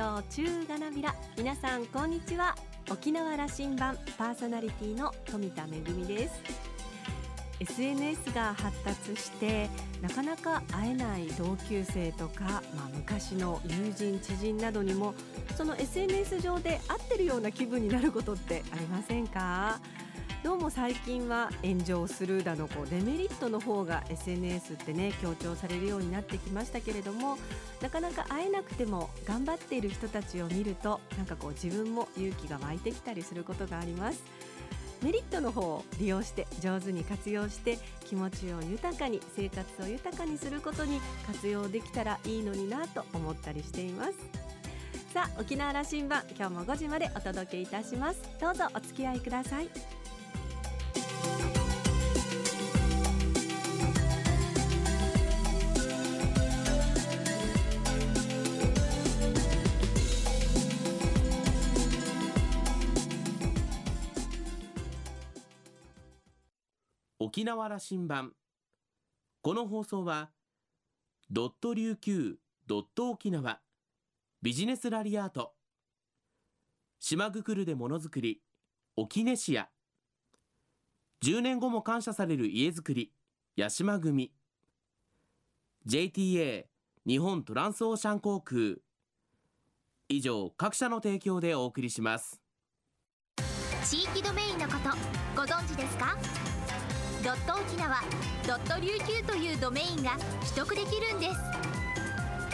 曜中がなびら。皆さんこんにちは。沖縄羅針盤パーソナリティの富田恵です。SNS が発達してなかなか会えない同級生とか、まあ、昔の友人知人などにもその SNS 上で会ってるような気分になることってありませんか？どうも最近は炎上するだのこうデメリットの方が SNS ってね強調されるようになってきましたけれどもなかなか会えなくても頑張っている人たちを見るとなんかこう自分も勇気が湧いてきたりすることがあります。メリットの方を利用して上手に活用して気持ちを豊かに生活を豊かにすることに活用できたらいいのになと思ったりしています。さあ沖縄羅針盤今日も5時までお届けいたします。どうぞお付き合いください。沖縄羅針盤。この放送はドット琉球ドット沖縄ビジネスラリアート島ぐくるでものづくり沖根市や10年後も感謝される家づくり八島組 JTA 日本トランスオーシャン航空以上各社の提供でお送りします。地域ドメインのことご存知ですか？ドット沖縄ドット琉球というドメインが取得できるんです。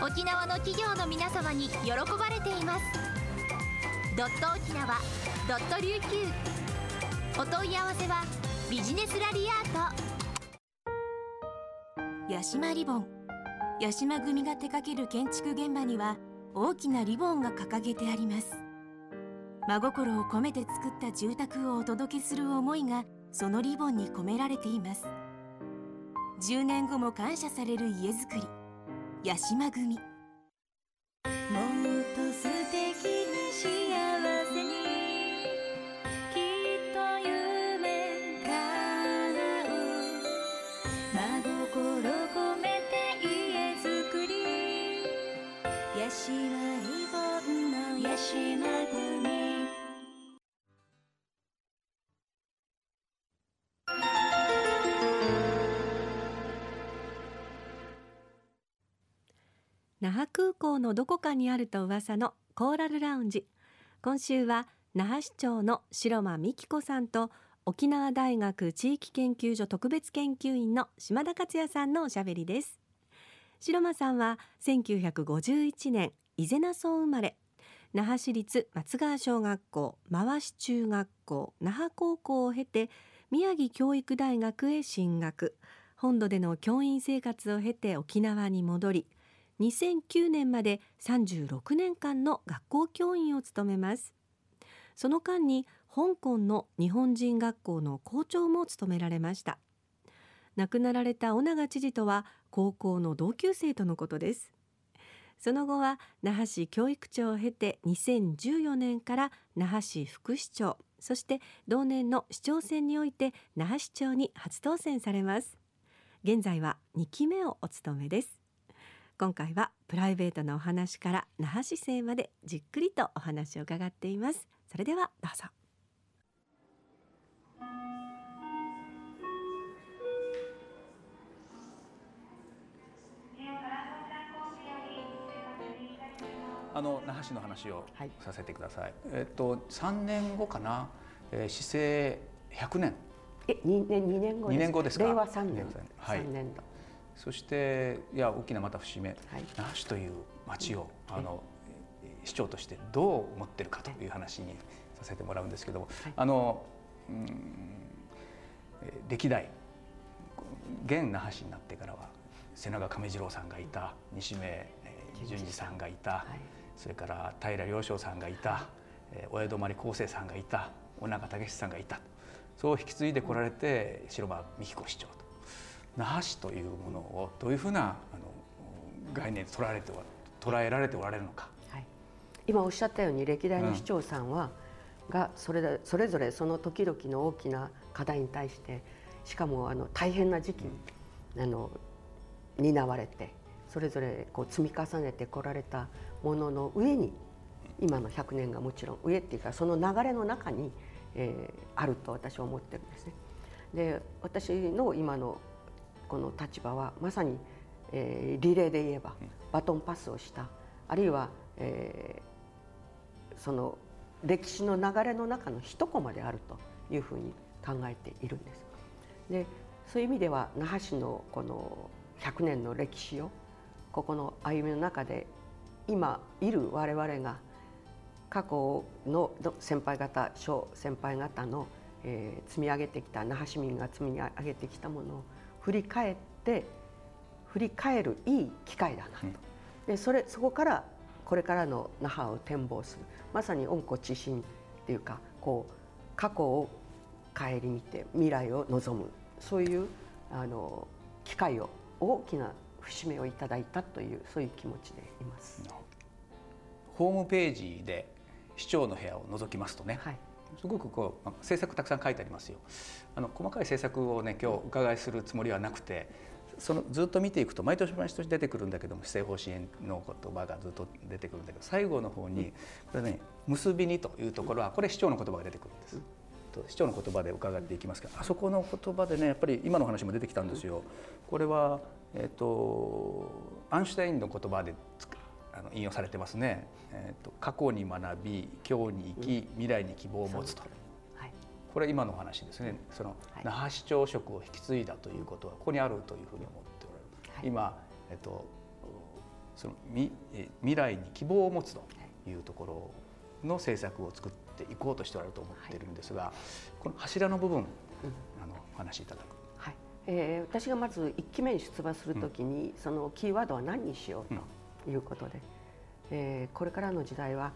沖縄の企業の皆様に喜ばれています。ドット沖縄ドット琉球。お問い合わせはビジネスラリアート。八島リボン。八島組が手掛ける建築現場には大きなリボンが掲げてあります。真心を込めて作った住宅をお届けする思いがそのリボンに込められています。10年後も感謝される家づくり八島組。のどこかにあると噂のコーラルラウンジ。今週は那覇市長の白間美希子さんと沖縄大学地域研究所特別研究員の島田克也さんのおしゃべりです。白間さんは1951年伊是名村生まれ。那覇市立松川小学校回し中学校那覇高校を経て宮城教育大学へ進学。本土での教員生活を経て沖縄に戻り2009年まで36年間の学校教員を務めます。その間に香港の日本人学校の校長も務められました。亡くなられた尾長知事とは高校の同級生とのことです。その後は那覇市教育長を経て2014年から那覇市副市長そして同年の市長選において那覇市長に初当選されます。現在は2期目をお務めです。今回はプライベートなお話から那覇市政までじっくりとお話を伺っていますそれではどうぞあの那覇市の話をさせてください。はい、えっと三年後かな、えー、市政100年。え二年二年後二年後ですか？令和三年。はい。年度。そしていや大きなまた節目、はい、那覇市という町を、あの市長としてどう思ってるかという話にさせてもらうんですけども、はい、あの、うん、歴代現那覇市になってからは瀬長亀次郎さんがいた西目淳二さん。がいた、はい、それから平良翔さんがいた、はい、お江戸まり厚生さんがいた尾長武さんがいたそう引き継いでこられて白間美希子市長と那覇市というものをどういうふうなあの概念で捉えて捉えられておられるのか、はい、今おっしゃったように歴代の市長さんは、うん、がそれそれぞれその時々の大きな課題に対してしかもあの大変な時期に、うん、あの担われてそれぞれこう積み重ねてこられたものの上に今の100年がもちろん上っていうかその流れの中に、えー、あると私は思ってるんですね。で私の今のこの立場はまさに、えー、リレーで言えばバトンパスをしたあるいは、えー、その歴史の流れの中の一コマであるというふうに考えているんです。でそういう意味では那覇市のこの100年の歴史をここの歩みの中で今いる我々が過去の先輩方小先輩方の、えー、積み上げてきた那覇市民が積み上げてきたものを振り返って振り返るいい機会だなと、でそれそこからこれからの那覇を展望する。まさに温故知新っていうかこう過去を顧みて未来を望む。そういうあの機会を大きな節目をいただいたというそういう気持ちでいます。ホームページで市長の部屋を覗きますとね、はい、すごくこう政策たくさん書いてありますよ。あの細かい政策をね今日伺いするつもりはなくてそのずっと見ていくと毎年毎年出てくるんだけども施政方針の言葉がずっと出てくるんだけど最後の方にこれね「結びに」というところはこれ市長の言葉が出てくるんです。市長の言葉で伺っていきますけどあそこの言葉でねやっぱり今の話も出てきたんですよ。これは、えーと、アンシュタインの言葉であの引用されてますね。えーと、過去に学び今日に生き未来に希望を持つと。これ今の話ですね。その、那覇市長職を引き継いだということはここにあるというふうに思っておられる、はい、今、えっと、その未未来に希望を持つとい。うところの政策を作っていこうとしておられると思っているんですが、はい、この柱の部分、うん、あのお話しいただく。はい。えー、私がまず1期目に出馬するときに、うん、そのキーワードは何にしようということで、えー、これからの時代は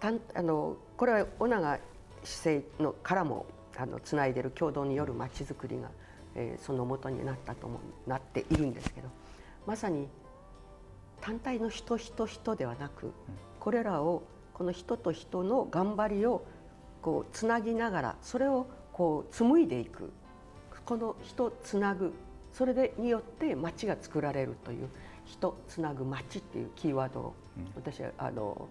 たんあのこれは尾長市政のからもあのつないでる共同によるまちづくりが、えー、そのもとになったともなっているんですけどまさに単体の人人人ではなくこれらをこの人と人の頑張りをこうつなぎながらそれをこう紡いでいく。この人つなぐ。それでによって町が作られるという人つなぐ町っていうキーワードを私はあの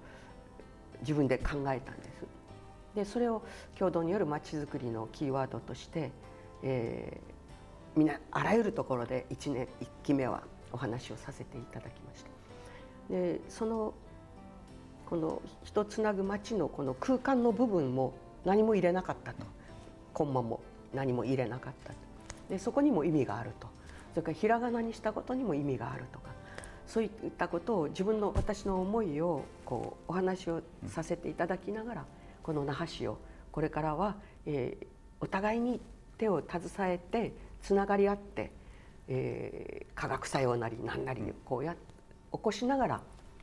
自分で考えたんです。でそれを共同によるまちづくりのキーワードとして、えー、みんなあらゆるところで1年1期目はお話をさせていただきました。でそのこの人つなぐ町のこの空間の部分も何も入れなかったと。コンマも何も入れなかったでそこにも意味があると。それからひらがなにしたことにも意味があると。かそういったことを自分の私の思いをこうお話をさせていただきながら、この那覇市をこれからは、えー、お互いに手を携えてつながり合って、えー、化学作用なり何なりこうや起こしながら、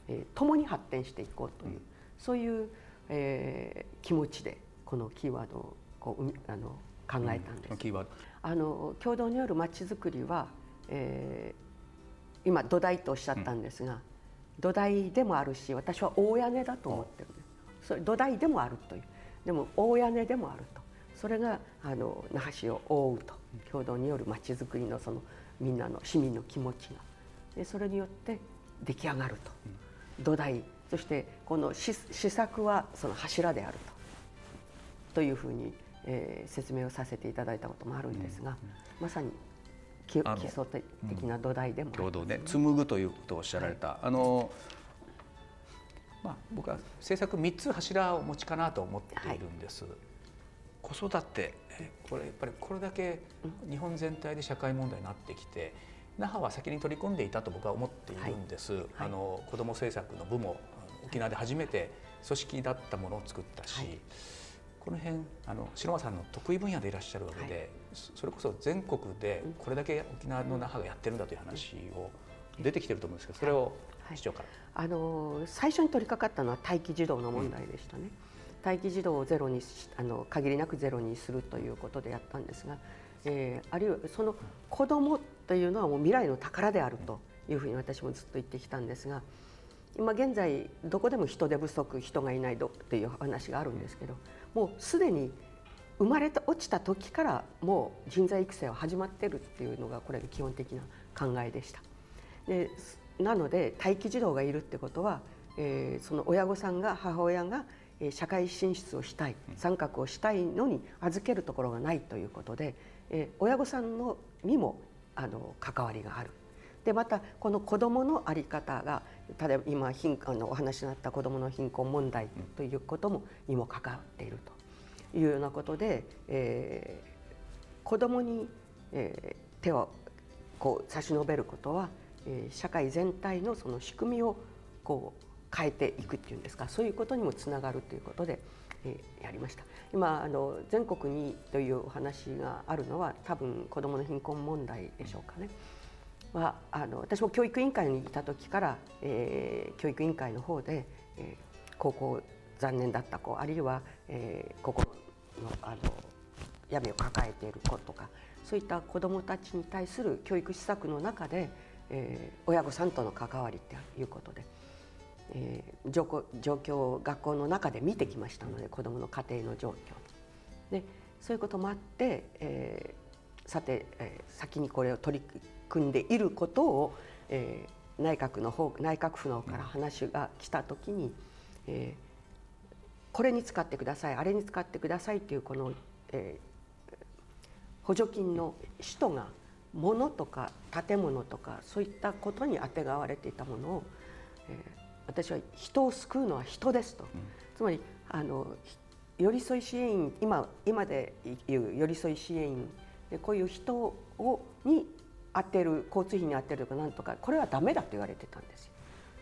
えー、共に発展していこうという、うん、そういう、えー、気持ちでこのキーワードをこうあの考えたんです。うん、あの共同によるまちづくりは、えー、今土台とおっしゃったんですが、うん、土台でもあるし私は大屋根だと思ってる。それ土台でもあるという。でも大屋根でもあると。それがあの那覇市を覆うと。共同によるまちづくりのそのみんなの市民の気持ちが。でそれによって出来上がると、土台。そしてこの施策はその柱であると。というふうに、えー、説明をさせていただいたこともあるんですが、まさに基礎的な土台でも、ね、共同ね紡ぐということをおっしゃられた、はい、あのまあ、僕は政策3つ柱をお持ちかなと思っているんです。はい、子育てこれやっぱりこれだけ日本全体で社会問題になってきて那覇は先に取り組んでいたと僕は思っているんです。はい、あの子ども政策の部も沖縄で初めて組織だったものを作ったし、はい、この辺あの白間さんの得意分野でいらっしゃるわけで、それこそ全国でこれだけ沖縄の那覇がやってるんだという話を出てきてると思うんですけどそれを市長から。あの最初に取り掛かったのは待機児童の問題でしたね。うん、待機児童をゼロにあの限りなくゼロにするということでやったんですが、えー、あるいはその子どもというのはもう未来の宝であるというふうに私もずっと言ってきたんですが今現在どこでも人手不足人がいないという話があるんですけどもうすでに生まれた落ちた時からもう人材育成は始まってるっていうのがこれが基本的な考えでした。でなので待機児童がいるってことは、えー、その親御さんが母親が社会進出をしたい参画をしたいのに預けるところがないということで、えー、親御さんのにもあの関わりがある。でまたこの子どもの在り方が例えば今貧あのお話になった子どもの貧困問題ということもにも関わっているというようなことで、えー、子どもに、えー、手をこう差し伸べることは、えー、社会全体のその仕組みをこう変えていくっていうんですかそういうことにもつながるということで、えー、やりました今あの全国にというお話があるのは多分子どもの貧困問題でしょうかね。はあの私も教育委員会にいた時から、えー、教育委員会の方で、えー、高校残念だった子あるいは、えー、心のあの闇を抱えている子とかそういった子どもたちに対する教育施策の中で、えー、親御さんとの関わりっていうことで。えー、状況状況を学校の中で見てきましたので子どもの家庭の状況でそういうこともあって、えー、さて、えー、先にこれを取り組んでいることを、えー、内閣の方内閣府の方から話が来た時に、えー、これに使ってくださいあれに使ってくださいというこの、えー、補助金の使途が物とか建物とかそういったことにあてがわれていたものを、えー、私は人を救うのは人ですと、うん、つまりあの寄り添い支援員今今でいう寄り添い支援員でこういう人をに当てる交通費に当てるとかなんとかこれはダメだと言われてたんですよ。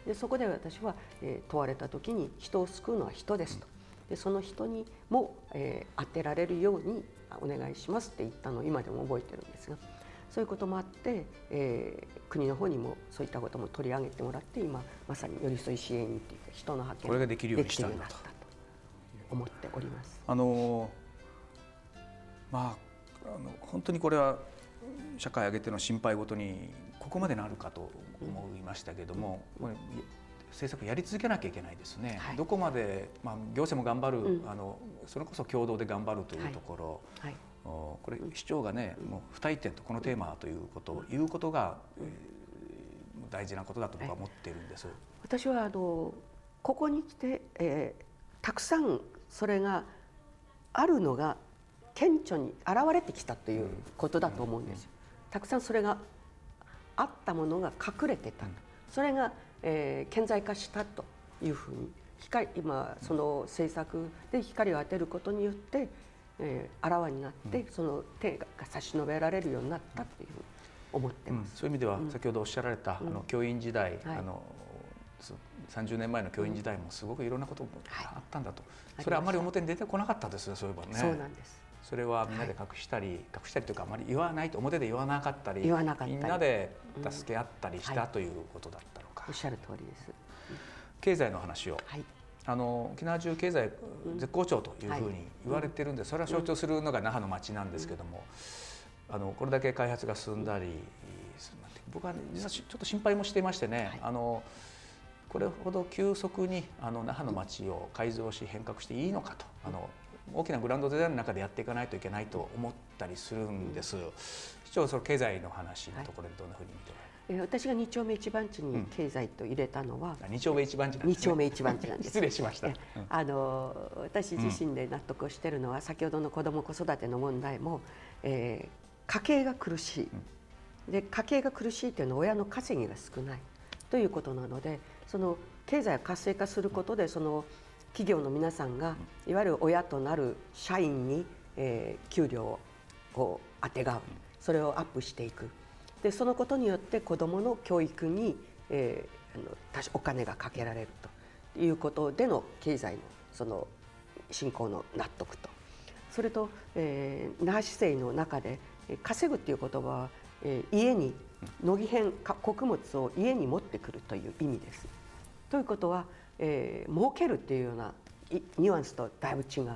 でそこで私は、えー、問われた時に人を救うのは人ですと。でその人にも、えー、当てられるようにお願いしますって言ったのを今でも覚えてるんですが。そういうこともあって、えー、国の方にもそういったことも取り上げてもらって今まさに寄り添い支援員っていうか人の派遣これができるようにしたんだと思っております。あのまああの本当にこれは社会挙げての心配ごとにここまでなるかと思いましたけども、うん、政策やり続けなきゃいけないですね、はい、どこまで、まあ、行政も頑張る、うん、あのそれこそ共同で頑張るというところ、はい。はいこれ市長がねもう不退転とこのテーマということを言うことが、えー、大事なことだと僕は思っているんです。私はあのここに来て、えー、たくさんそれがあるのが顕著に現れてきたということだと思うんですよ。たくさんそれがあったものが隠れてた、それが、えー、顕在化したというふうに光今その政策で光を当てることによってえー、あらわになって、その手が差し伸べられるようになったというふうに思ってます、うん、そういう意味では、先ほどおっしゃられた、あの教員時代、あの30年前の教員時代もすごくいろんなことがあったんだと、それはあまり表に出てこなかったですねそういえばね。そうなんですそれはみんなで隠したり、隠したりというかあまり言わないと表で言わなかったり言わなかったみんなで助け合ったりした、ということだったのか。おっしゃる通りです。経済の話を、はい。あの沖縄中経済絶好調というふうに言われてるんで、それは象徴するのが那覇の町なんですけども、あのこれだけ開発が進んだり僕は実はちょっと心配もしていましてね、あのこれほど急速にあの那覇の町を改造し変革していいのかと。あの大きなグランドデザインの中でやっていかないといけないと思ったりするんです。市長その経済の話のところでどんなふうに見て私が二丁目一番地に経済と入れたのは、うん、二丁目一番地二丁目一番地なんです。失礼しました、あの私自身で納得をしているのは、先ほどの子ども子育ての問題も、えー、家計が苦しい、で家計が苦しいというのは親の稼ぎが少ないということなのでその経済を活性化することでその企業の皆さんがいわゆる親となる社員に、えー、給料をこうあてがう。それをアップしていく。でそのことによって子どもの教育に、えー、あのお金がかけられると。いうことでの経済のその振興の納得と。それと、えー、那覇市政の中で稼ぐっていう言葉は、えー、家に乃木編穀物を家に持ってくるという意味です。ということは、えー、儲けるっていうようなニュアンスとだいぶ違う。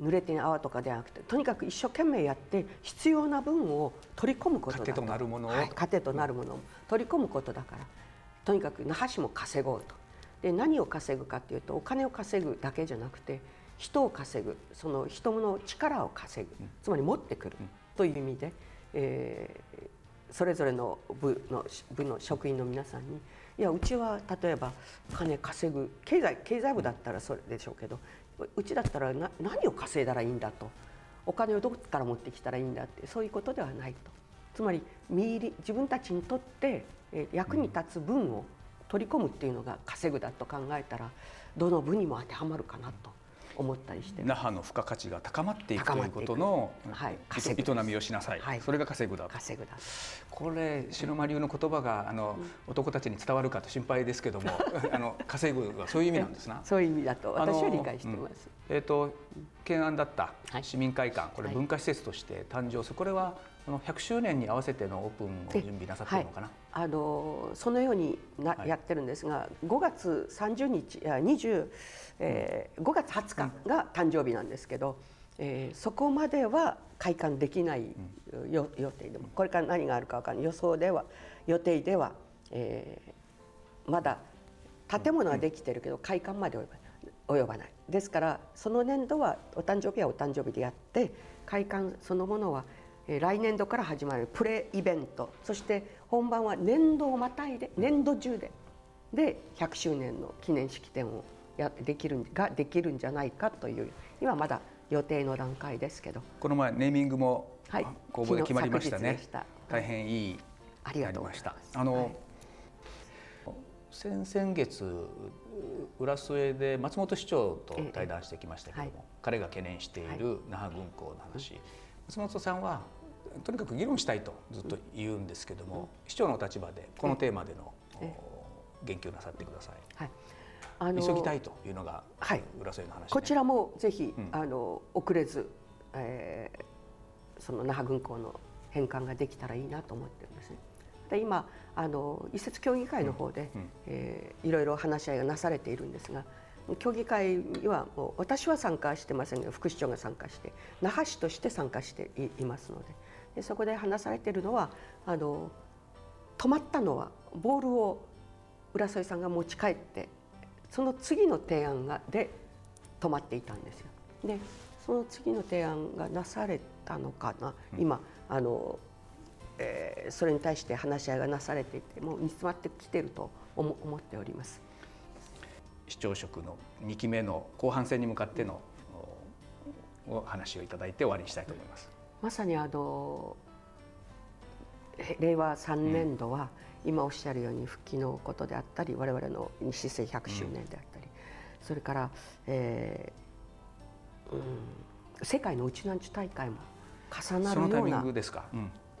濡れて泡とかではなくてとにかく一生懸命やって必要な分を取り込むことだ糧となるものを、はい、糧となるものを。取り込むことだから。とにかく那覇市も稼ごうと。で何を稼ぐかっていうとお金を稼ぐだけじゃなくて人を稼ぐ。その人の力を稼ぐ。つまり持ってくる。という意味で、えー、それぞれの部の部の職員の皆さんにいやうちは例えば金稼ぐ経済経済部だったらそれでしょうけどうちだったらな何を稼いだらいいんだと。お金をどこから持ってきたらいいんだってそういうことではないと。つまり身入り自分たちにとって役に立つ分を取り込むっていうのが稼ぐだと考えたらどの部にも当てはまるかなと。思ったりして。那覇の付加価値が高まっていくということの、はい、営みをしなさい、はい、それが稼ぐだ稼ぐだこれ白間流の言葉があの、うん、男たちに伝わるかと心配ですけども あの稼ぐはそういう意味なんですな。そういう意味だと私は理解してます、うん、えっ、ー、と懸案だった市民会館、これ文化施設として誕生する。これはこの100周年に合わせてのオープンを準備なさっているのかな、はい、あのそのようにな、はい、やってるんですが5月30日いや20、えー、5月20日が誕生日なんですけど、えー、そこまでは開館できない予定でもこれから何があるか分からない。予想では予定では、えー、まだ建物はできてるけど開館まで及ばない。ですからその年度はお誕生日はお誕生日でやって開館そのものは来年度から始まるプレイベント。そして本番は年度をまたいで年度中で。で100周年の記念式典をやできるができるんじゃないかという今まだ予定の段階ですけど。この前ネーミングも公募で決まりましたね、はい、大変いいありがとうございました。あの、はい、先々月浦添で松本市長と対談してきましたけども、はい、彼が懸念している那覇軍港の話、松本さんはとにかく議論したいとずっと言うんですけども、市長の立場でこのテーマでの言及なさってください。はい。あの急ぎたいというのが、はい、浦添の話、ね、こちらもぜひ、うん、あの遅れず、えー、その那覇軍港の返還ができたらいいなと思ってるんです。ね。で今あの移設協議会の方で、うん。うん、えー、いろいろ話し合いがなされているんですが協議会にはもう私は参加してませんが副市長が参加して那覇市として参加していますのででそこで話されているのはあの止まったのはボールを浦添さんが持ち帰ってその次の提案がで止まっていたんですよ。でその次の提案がなされたのかな、今あの、えー、それに対して話し合いがなされていてもう煮詰まってきていると思思っております。市長職の2期目の後半戦に向かってのお話をいただいて終わりにしたいと思います。まさにあの令和3年度は、今おっしゃるように復帰のことであったり我々の市政100周年であったり、うん、それから、えーうん、世界のうちなんち大会も重なるような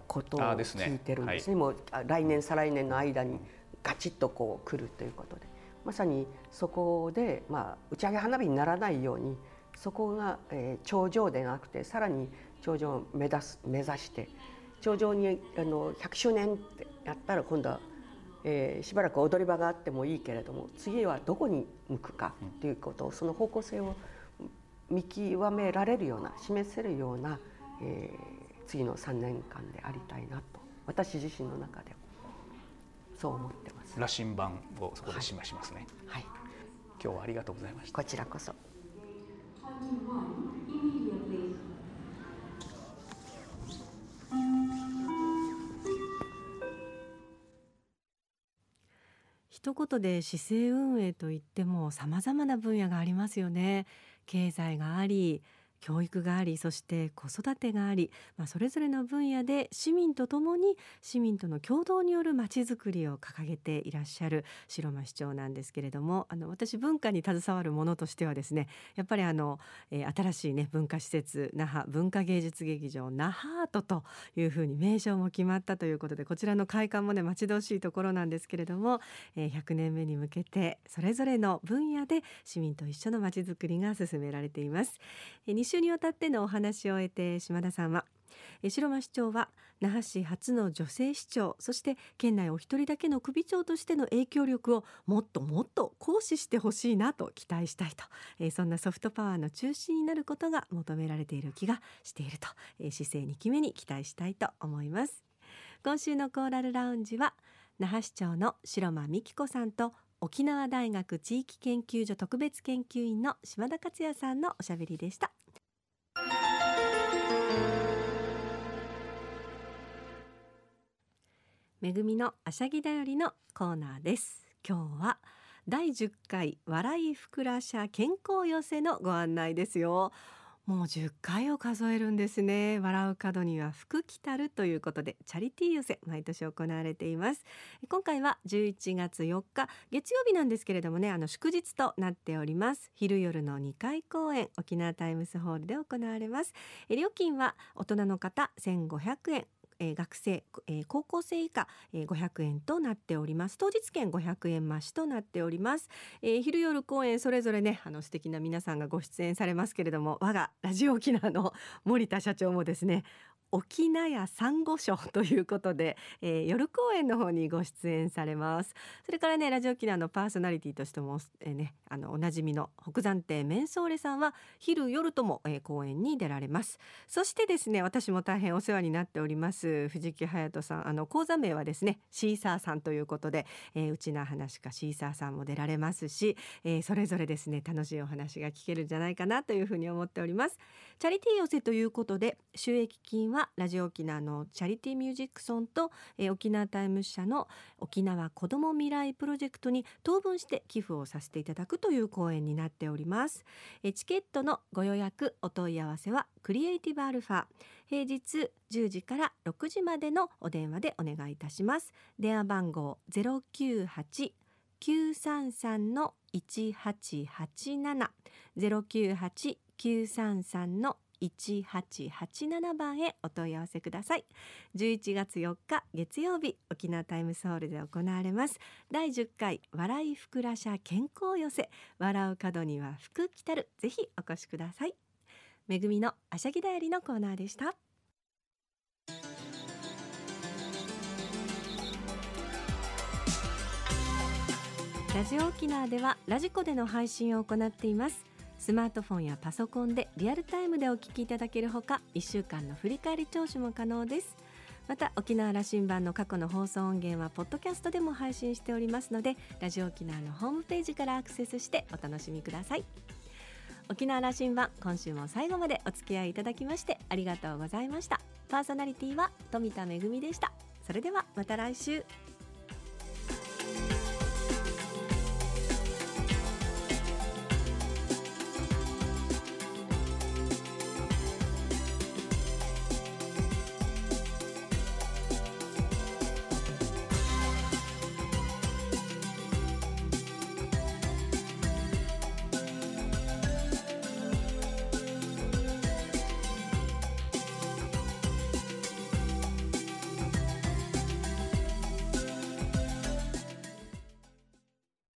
ことを聞いてるんですね、ねはい、もう来年再来年の間にガチッとこう来るということでまさにそこで、まあ、打ち上げ花火にならないようにそこが、えー、頂上でなくてさらに頂上を目指す目指して頂上にあの100周年ってやったら今度は、えー、しばらく踊り場があってもいいけれども次はどこに向くかということをその方向性を見極められるような示せるような、えー、次の3年間でありたいなと私自身の中でそう思ってます。羅針盤をそこで示しますね。はい、今日はありがとうございました。こちらこそ。一言で市政運営といっても様々な分野がありますよね経済があり教育がありそして子育てがあり、まあ、それぞれの分野で市民とともに市民との共同によるまちづくりを掲げていらっしゃる白間市長なんですけれどもあの私文化に携わるものとしてはですねやっぱりあの、えー、新しいね文化施設那覇文化芸術劇場那覇アートというふうに名称も決まったということでこちらの開館もね待ち遠しいところなんですけれども、えー、100年目に向けてそれぞれの分野で市民と一緒のまちづくりが進められています。えー週にわたってのお話を終えて島田さんは白間市長は那覇市初の女性市長そして県内お一人だけの首長としての影響力をもっともっと行使してほしいなと期待したいと、えー、そんなソフトパワーの中心になることが求められている気がしていると、えー、市政2期目に期待したいと思います。今週のコーラルラウンジは那覇市長の白間美希子さんと沖縄大学地域研究所特別研究員の島田克也さんのおしゃべりでした。めぐみのあしゃぎだよりのコーナーです。今日は第10回笑いふくらしゃ健康寄せのご案内ですよ。もう10回を数えるんですね。笑う角には福来たるということでチャリティー寄せ毎年行われています。今回は11月4日月曜日なんですけれどもねあの祝日となっております。昼夜の2回公演沖縄タイムスホールで行われます。料金は大人の方1500円。えー、学生、えー、高校生以下、えー、500円となっております。当日券500円増しとなっております、えー、昼夜公演それぞれねあの素敵な皆さんがご出演されますけれども我がラジオ沖縄の森田社長もですね沖縄や珊瑚礁ということで、えー、夜公演の方にご出演されます。それからねラジオ沖縄のパーソナリティとしても、えー、ねあのおなじみの北山亭メンソーレさんは昼夜とも、えー、公演に出られます。そしてですね私も大変お世話になっております藤木隼人さん。あの講座名はですねシーサーさんということで、えー、うちな話かシーサーさんも出られますし、えー、それぞれですね楽しいお話が聞けるんじゃないかなというふうに思っております。チャリティー寄せということで収益金はラジオ沖縄のチャリティーミュージックソンと、えー、沖縄タイム社の沖縄子ども未来プロジェクトに当分して寄付をさせていただくという講演になっております、えー、チケットのご予約お問い合わせはクリエイティブアルファ平日10時から6時までのお電話でお願いいたします。電話番号098 933の1887 098 933の1887番へお問い合わせください。11月4日月曜日沖縄タイムスホールで行われます。第10回笑いふくらしゃ健康寄せ。笑う角には福来たる。ぜひお越しください。めぐみのあしゃぎだよりのコーナーでした。ラジオ沖縄ではラジコでの配信を行っています。スマートフォンやパソコンでリアルタイムでお聞きいただけるほか1週間の振り返り聴取も可能です。また沖縄羅針盤の過去の放送音源はポッドキャストでも配信しておりますのでラジオ沖縄のホームページからアクセスしてお楽しみください。沖縄羅針盤今週も最後までお付き合いいただきましてありがとうございました。パーソナリティは富田恵でした。それではまた来週。